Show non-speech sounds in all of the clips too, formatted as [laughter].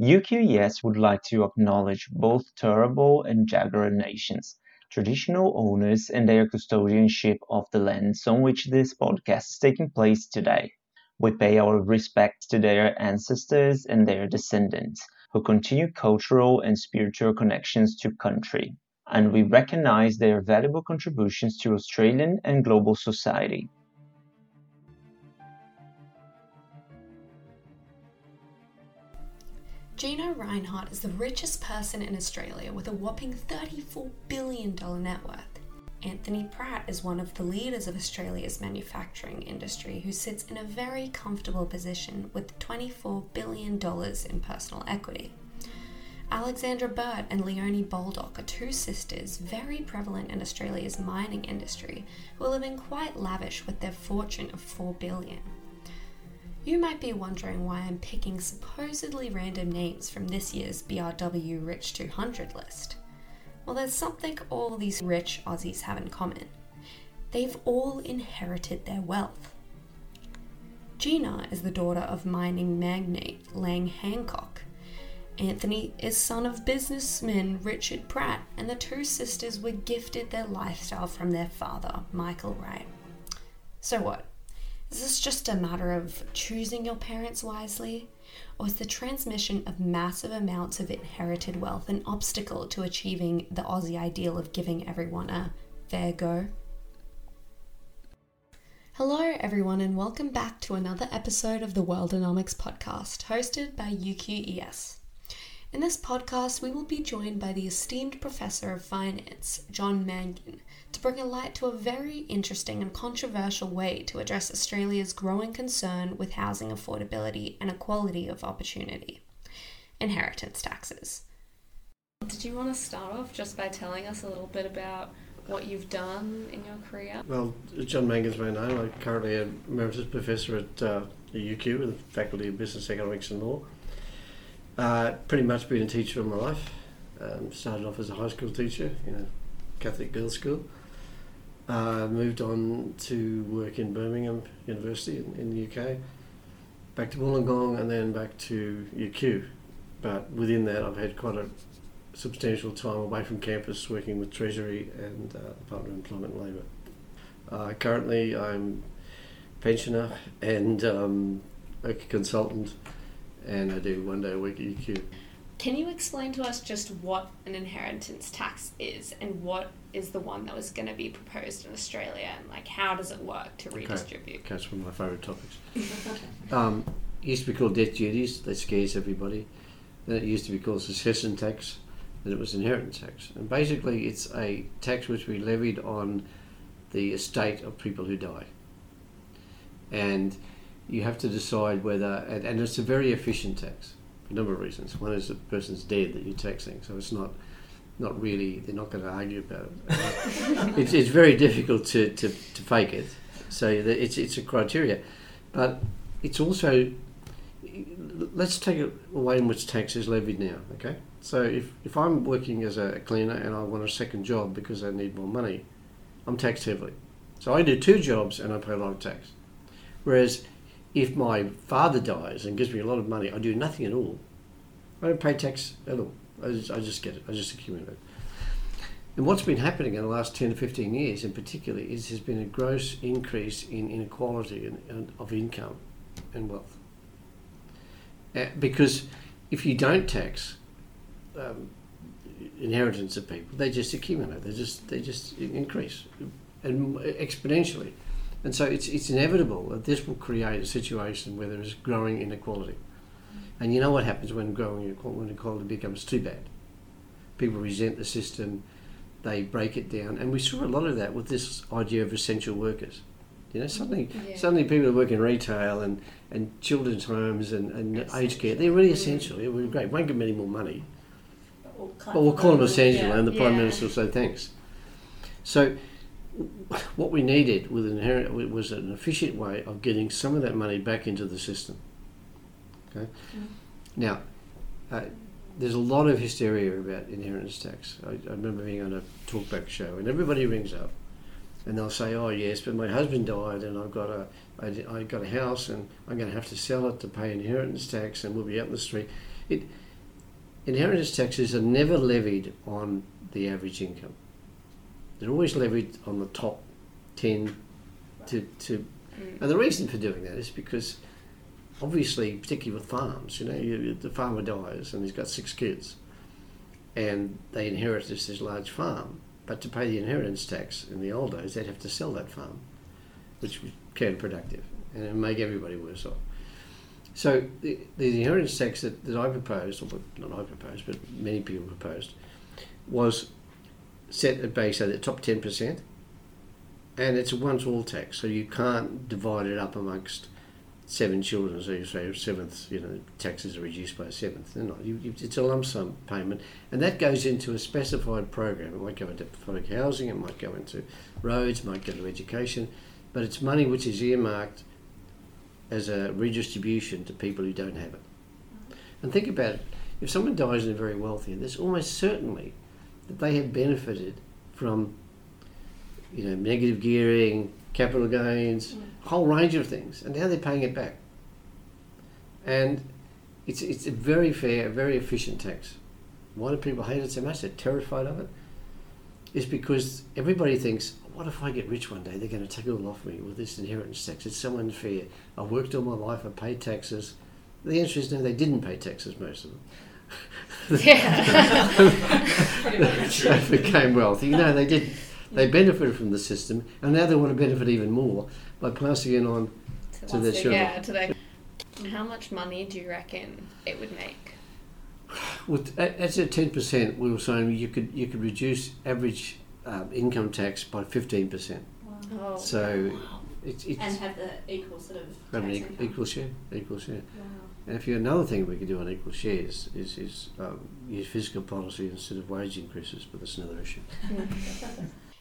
UQES would like to acknowledge both Turrbal and Jagera nations, traditional owners and their custodianship of the lands on which this podcast is taking place today. We pay our respects to their ancestors and their descendants, who continue cultural and spiritual connections to country, and we recognize their valuable contributions to Australian and global society. Gina Rinehart is the richest person in Australia with a whopping $34 billion net worth. Anthony Pratt is one of the leaders of Australia's manufacturing industry who sits in a very comfortable position with $24 billion in personal equity. Alexandra Burt and Leonie Baldock are two sisters very prevalent in Australia's mining industry who are living quite lavish with their fortune of 4 billion. You might be wondering why I'm picking supposedly random names from this year's BRW Rich 200 list. Well, there's something all these rich Aussies have in common. They've all inherited their wealth. Gina is the daughter of mining magnate Lang Hancock. Anthony is son of businessman Richard Pratt, and the two sisters were gifted their lifestyle from their father, Michael Wright. So what? Is this just a matter of choosing your parents wisely? Or is the transmission of massive amounts of inherited wealth an obstacle to achieving the Aussie ideal of giving everyone a fair go? Hello, everyone, and welcome back to another episode of the Worldonomics podcast, hosted by UQES. In this podcast, we will be joined by the esteemed Professor of Finance, John Mangan, to bring a light to a very interesting and controversial way to address Australia's growing concern with housing affordability and equality of opportunity inheritance taxes. Did you want to start off just by telling us a little bit about what you've done in your career? Well, John Mangan's my name. I'm currently an emeritus professor at uh, the UQ, with the Faculty of Business, Economics and Law. Uh, pretty much been a teacher all my life. Um, started off as a high school teacher in a Catholic girls' school. Uh, moved on to work in Birmingham University in, in, the UK. Back to Wollongong and then back to UQ. But within that, I've had quite a substantial time away from campus working with Treasury and uh, Department of Employment and Labour. Uh, currently, I'm pensioner and um, a consultant and I do one day a week at UQ. Can you explain to us just what an inheritance tax is and what is the one that was going to be proposed in Australia and like how does it work to redistribute? Okay, that's one of my favourite topics. [laughs] um, it used to be called death duties, that scares everybody. Then it used to be called succession tax, then it was inheritance tax. And basically, it's a tax which we levied on the estate of people who die. And you have to decide whether, and, and it's a very efficient tax for a number of reasons. One is the person's dead that you're taxing, so it's not not really, they're not going to argue about it. [laughs] it's, it's very difficult to, to, to fake it, so it's, it's a criteria. But it's also, let's take it away in which tax is levied now, okay? So if, if I'm working as a cleaner and I want a second job because I need more money, I'm taxed heavily. So I do two jobs and I pay a lot of tax. Whereas if my father dies and gives me a lot of money, I do nothing at all. I don't pay tax at all. I just, I just get it. I just accumulate it. And what's been happening in the last 10 to 15 years in particular is there's been a gross increase in inequality in, in, of income and wealth. Uh, because if you don't tax um, inheritance of people, they just accumulate. They just they just increase and exponentially. And so it's, it's inevitable that this will create a situation where there is growing inequality. And you know what happens when growing inequality becomes too bad? People resent the system, they break it down. And we saw a lot of that with this idea of essential workers. You know, suddenly, mm-hmm. yeah. suddenly people who work in retail and, and children's homes and, and aged care, they're really mm-hmm. essential. It would be great. Won't give them any more money. But we'll call them essential, yeah. and the Prime yeah. Minister will say thanks. So what we needed with inherent was an efficient way of getting some of that money back into the system. Okay. Mm. Now, uh, there's a lot of hysteria about inheritance tax. I, I, remember being on a talkback show, and everybody rings up, and they'll say, "Oh yes, but my husband died, and I've got a, I, I got a house, and I'm going to have to sell it to pay inheritance tax, and we'll be out in the street." It, inheritance taxes are never levied on the average income. They're always levied on the top 10 to, to mm. and the reason for doing that is because obviously, particularly with farms, you know, you, the farmer dies and he's got six kids and they inherit this, this large farm. But to pay the inheritance tax in the old days, they'd have to sell that farm, which was counterproductive and it make everybody worse off. So the, the inheritance tax that, that I proposed, or not I proposed, but many people proposed, was set at base at the top 10%, and it's a one-to-all tax, so you can't divide it up amongst seven children, so you say seventh, you know, taxes are reduced by a seventh. They're not. You, you, it's a lump sum payment, and that goes into a specified program. It might go into public housing, it might go into roads, it might go to education, but it's money which is earmarked as a redistribution to people who don't have it. And think about it. If someone dies and they're very wealthy, there's almost certainly that they have benefited from you know, negative gearing, capital gains, a whole range of things, and now they're paying it back. And it's, it's a very fair, very efficient tax. Why do people hate it so much? They're terrified of it. It's because everybody thinks, what if I get rich one day? They're going to take it all off me with this inheritance tax. It's so unfair. I worked all my life, I paid taxes. The answer is no, they didn't pay taxes, most of them. Yeah. [laughs] [laughs] they became wealthy. No, they didn't. They benefited from the system, and now they want to benefit even more by passing it on to their children. yeah, to their. How much money do you reckon it would make? Well, at, at a ten percent, we were saying you could you could reduce average um, income tax by fifteen percent. Oh, So it's it's and have the equal sort of have an tax e- equal share, equal share. Wow. And if you another thing we could do on equal shares is is um, use fiscal policy instead of wage increases, but that's another issue. [laughs]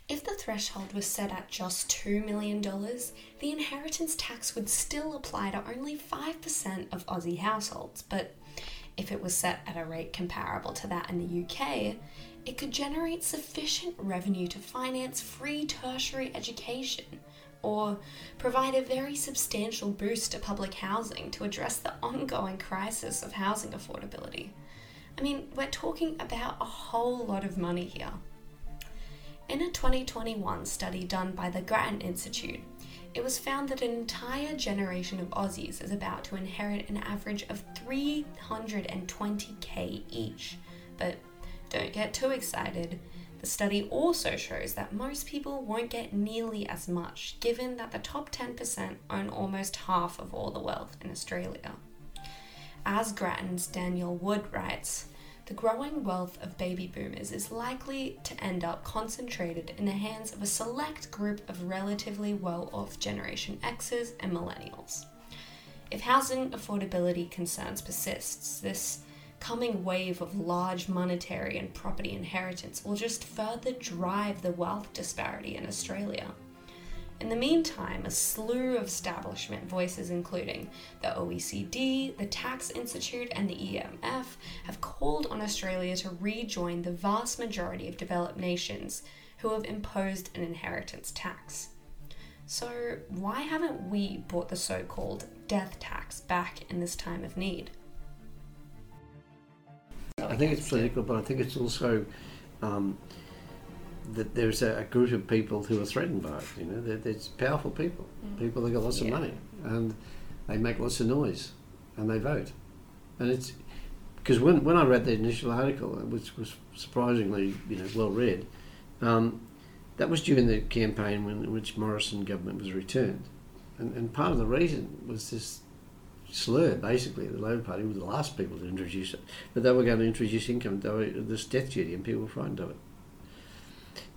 If the threshold was set at just $2 million, the inheritance tax would still apply to only 5% of Aussie households. But if it was set at a rate comparable to that in the UK, it could generate sufficient revenue to finance free tertiary education or provide a very substantial boost to public housing to address the ongoing crisis of housing affordability. I mean, we're talking about a whole lot of money here. In a 2021 study done by the Grattan Institute, it was found that an entire generation of Aussies is about to inherit an average of 320k each. But don't get too excited. The study also shows that most people won't get nearly as much, given that the top 10% own almost half of all the wealth in Australia. As Grattan's Danielle Wood writes, the growing wealth of baby boomers is likely to end up concentrated in the hands of a select group of relatively well off Generation X's and Millennials. If housing affordability concerns persists, this coming wave of large monetary and property inheritance will just further drive the wealth disparity in Australia. In the meantime, a slew of establishment voices, including the OECD, the Tax Institute, and the IMF, have called on Australia to rejoin the vast majority of developed nations who have imposed an inheritance tax. So, why haven't we brought the so called death tax back in this time of need? I think it's political, but I think it's also um, that there's a, a group of people who are threatened by it. You know, There- there's powerful people, people that got lots of money, and they make lots of noise, and they vote. And it's because when when I read the initial article, which was surprisingly you know well read, um, that was during the campaign when in which Morrison government was returned, and and part of the reason was this slur basically the Labor Party were the last people to introduce it but they were going to introduce income they were, this death duty and people were frightened of it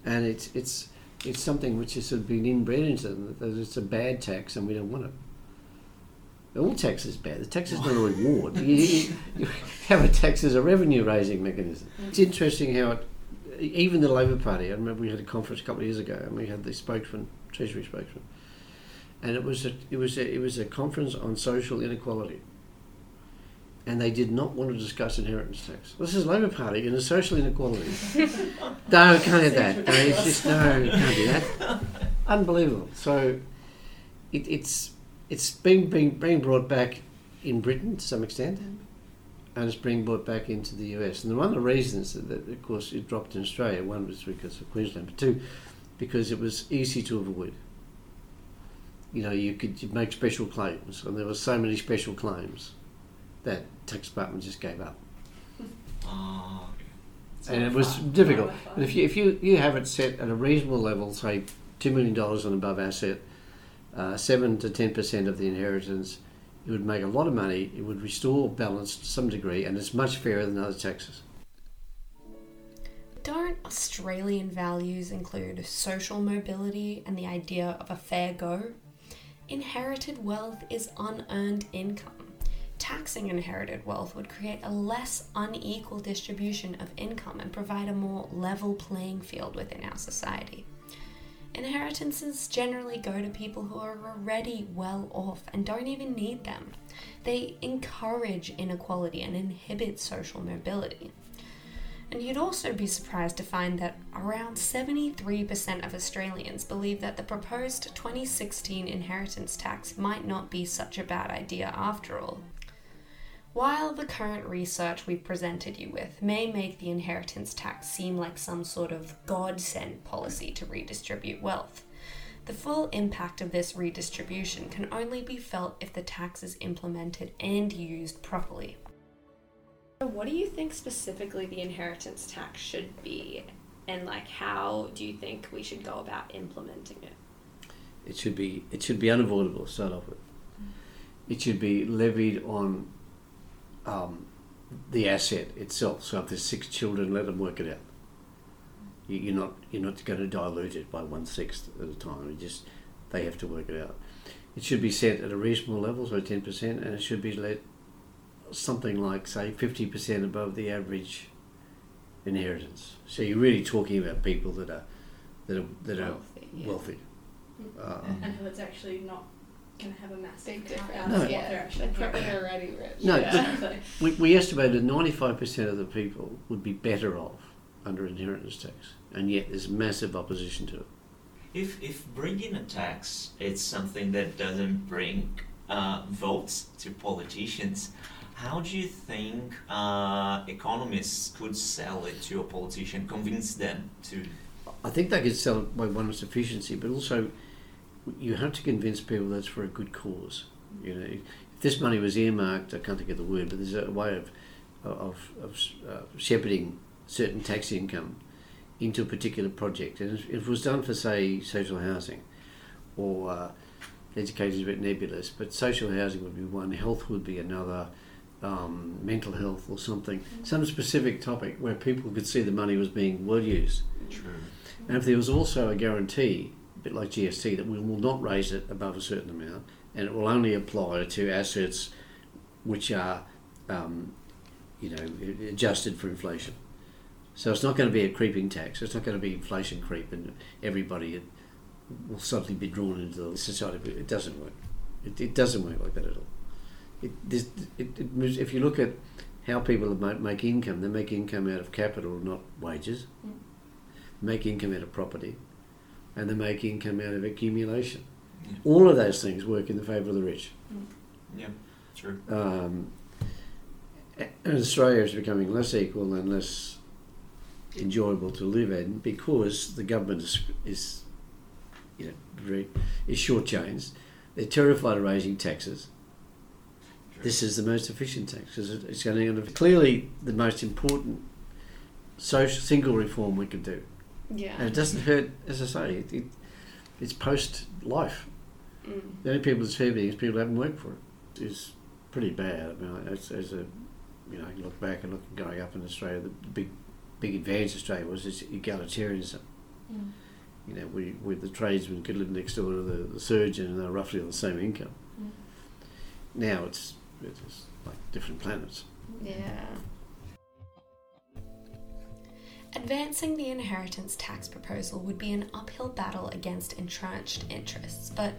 and it's it's it's something which has sort of been inbred into them that it's a bad tax and we don't want it all tax is bad. The tax is not a [laughs] reward. You, you, have a tax as a revenue raising mechanism. It's interesting how it, even the Labor Party. I remember we had a conference a couple of years ago, and we had the spokesman, Treasury spokesman, and it was a it was a, it was a conference on social inequality. And they did not want to discuss inheritance tax. This is Labor Party and the social inequality. [laughs] no, can't have that. No, it's just no, can't do that. Unbelievable. So, it, it's it's been being being brought back in Britain to some extent, and it's being brought back into the US. And one of the reasons that, that of course, it dropped in Australia, one was because of Queensland, but two, because it was easy to avoid. You know, you could make special claims, and there were so many special claims that tax department just gave up. Oh, and it was difficult. And if you if you, you have it set at a reasonable level, say two million dollars and above asset, uh, seven to ten percent of the inheritance, it would make a lot of money. It would restore balance to some degree, and it's much fairer than other taxes. Don't Australian values include social mobility and the idea of a fair go? Inherited wealth is unearned income. Taxing inherited wealth would create a less unequal distribution of income and provide a more level playing field within our society. Inheritances generally go to people who are already well off and don't even need them. They encourage inequality and inhibit social mobility. And you'd also be surprised to find that around 73% of Australians believe that the proposed 2016 inheritance tax might not be such a bad idea after all. While the current research we've presented you with may make the inheritance tax seem like some sort of godsend policy to redistribute wealth, the full impact of this redistribution can only be felt if the tax is implemented and used properly. What do you think specifically the inheritance tax should be, and like how do you think we should go about implementing it? It should be it should be unavoidable. Start off with, it should be levied on um, the asset itself. So if there's six children, let them work it out. You, you're not you're not going to dilute it by one sixth at a time. Just they have to work it out. It should be set at a reasonable level, so ten percent, and it should be let something like say fifty percent above the average inheritance. So you're really talking about people that are that are that are Wealthy, yeah. wealthy. Uh, and who it's actually not going to have a massive Big impact difference. No. Yeah, they're actually probably already rich. No, yeah. Exactly. We, we estimated 95% of the people would be better off under inheritance tax, and yet there's massive opposition to it. If if bringing a tax it's something that doesn't bring uh, votes to politicians, how do you think uh, economists could sell it to a politician, convince them to? I think they could sell it by one its efficiency, but also you have to convince people that's for a good cause. You know, if this money was earmarked, I can't think of the word, but there's a way of of, of uh, shepherding certain tax income into a particular project, and if it was done for say social housing, or uh, education is a bit nebulous, but social housing would be one, health would be another. Um, mental health or something, some specific topic where people could see the money was being well used. True. And if there was also a guarantee, a bit like GST, that we will not raise it above a certain amount, and it will only apply to assets which are, um, you know, adjusted for inflation. So it's not going to be a creeping tax. It's not going to be inflation creep, and everybody will suddenly be drawn into the society. It doesn't work. It, it doesn't work like that at all. It, this, it, it if you look at how people make, income, they make income out of capital, not wages. Mm. Make income out of property, and they make income out of accumulation. Yeah. All of those things work in the favour of the rich. Yeah. True. Um, and Australia is becoming less equal and less enjoyable to live in because the government is, is you know, very is shortchanged. They're terrified of raising taxes. This is the most efficient tax because it's going to clearly the most important social single reform we could do, Yeah. and it doesn't hurt. As I say, it, it, it's post life. Mm. The only people that's hurting is people who haven't worked for it. It's pretty bad. I mean, as, as a you know, you look back and look going up in Australia, the, big big advantage Australia was its egalitarianism. Mm. You know, we, we the tradesman could live next door to the, the surgeon and they're roughly on the same income. Mm. Now it's it's like different planets. Yeah. Advancing the inheritance tax proposal would be an uphill battle against entrenched interests, but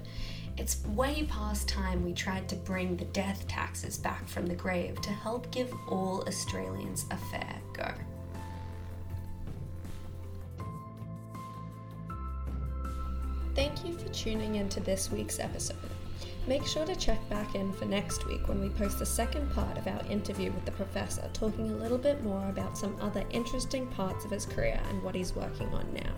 it's way past time we tried to bring the death taxes back from the grave to help give all Australians a fair go. Thank you for tuning into this week's episode. Make sure to check back in for next week when we post the second part of our interview with the professor, talking a little bit more about some other interesting parts of his career and what he's working on now.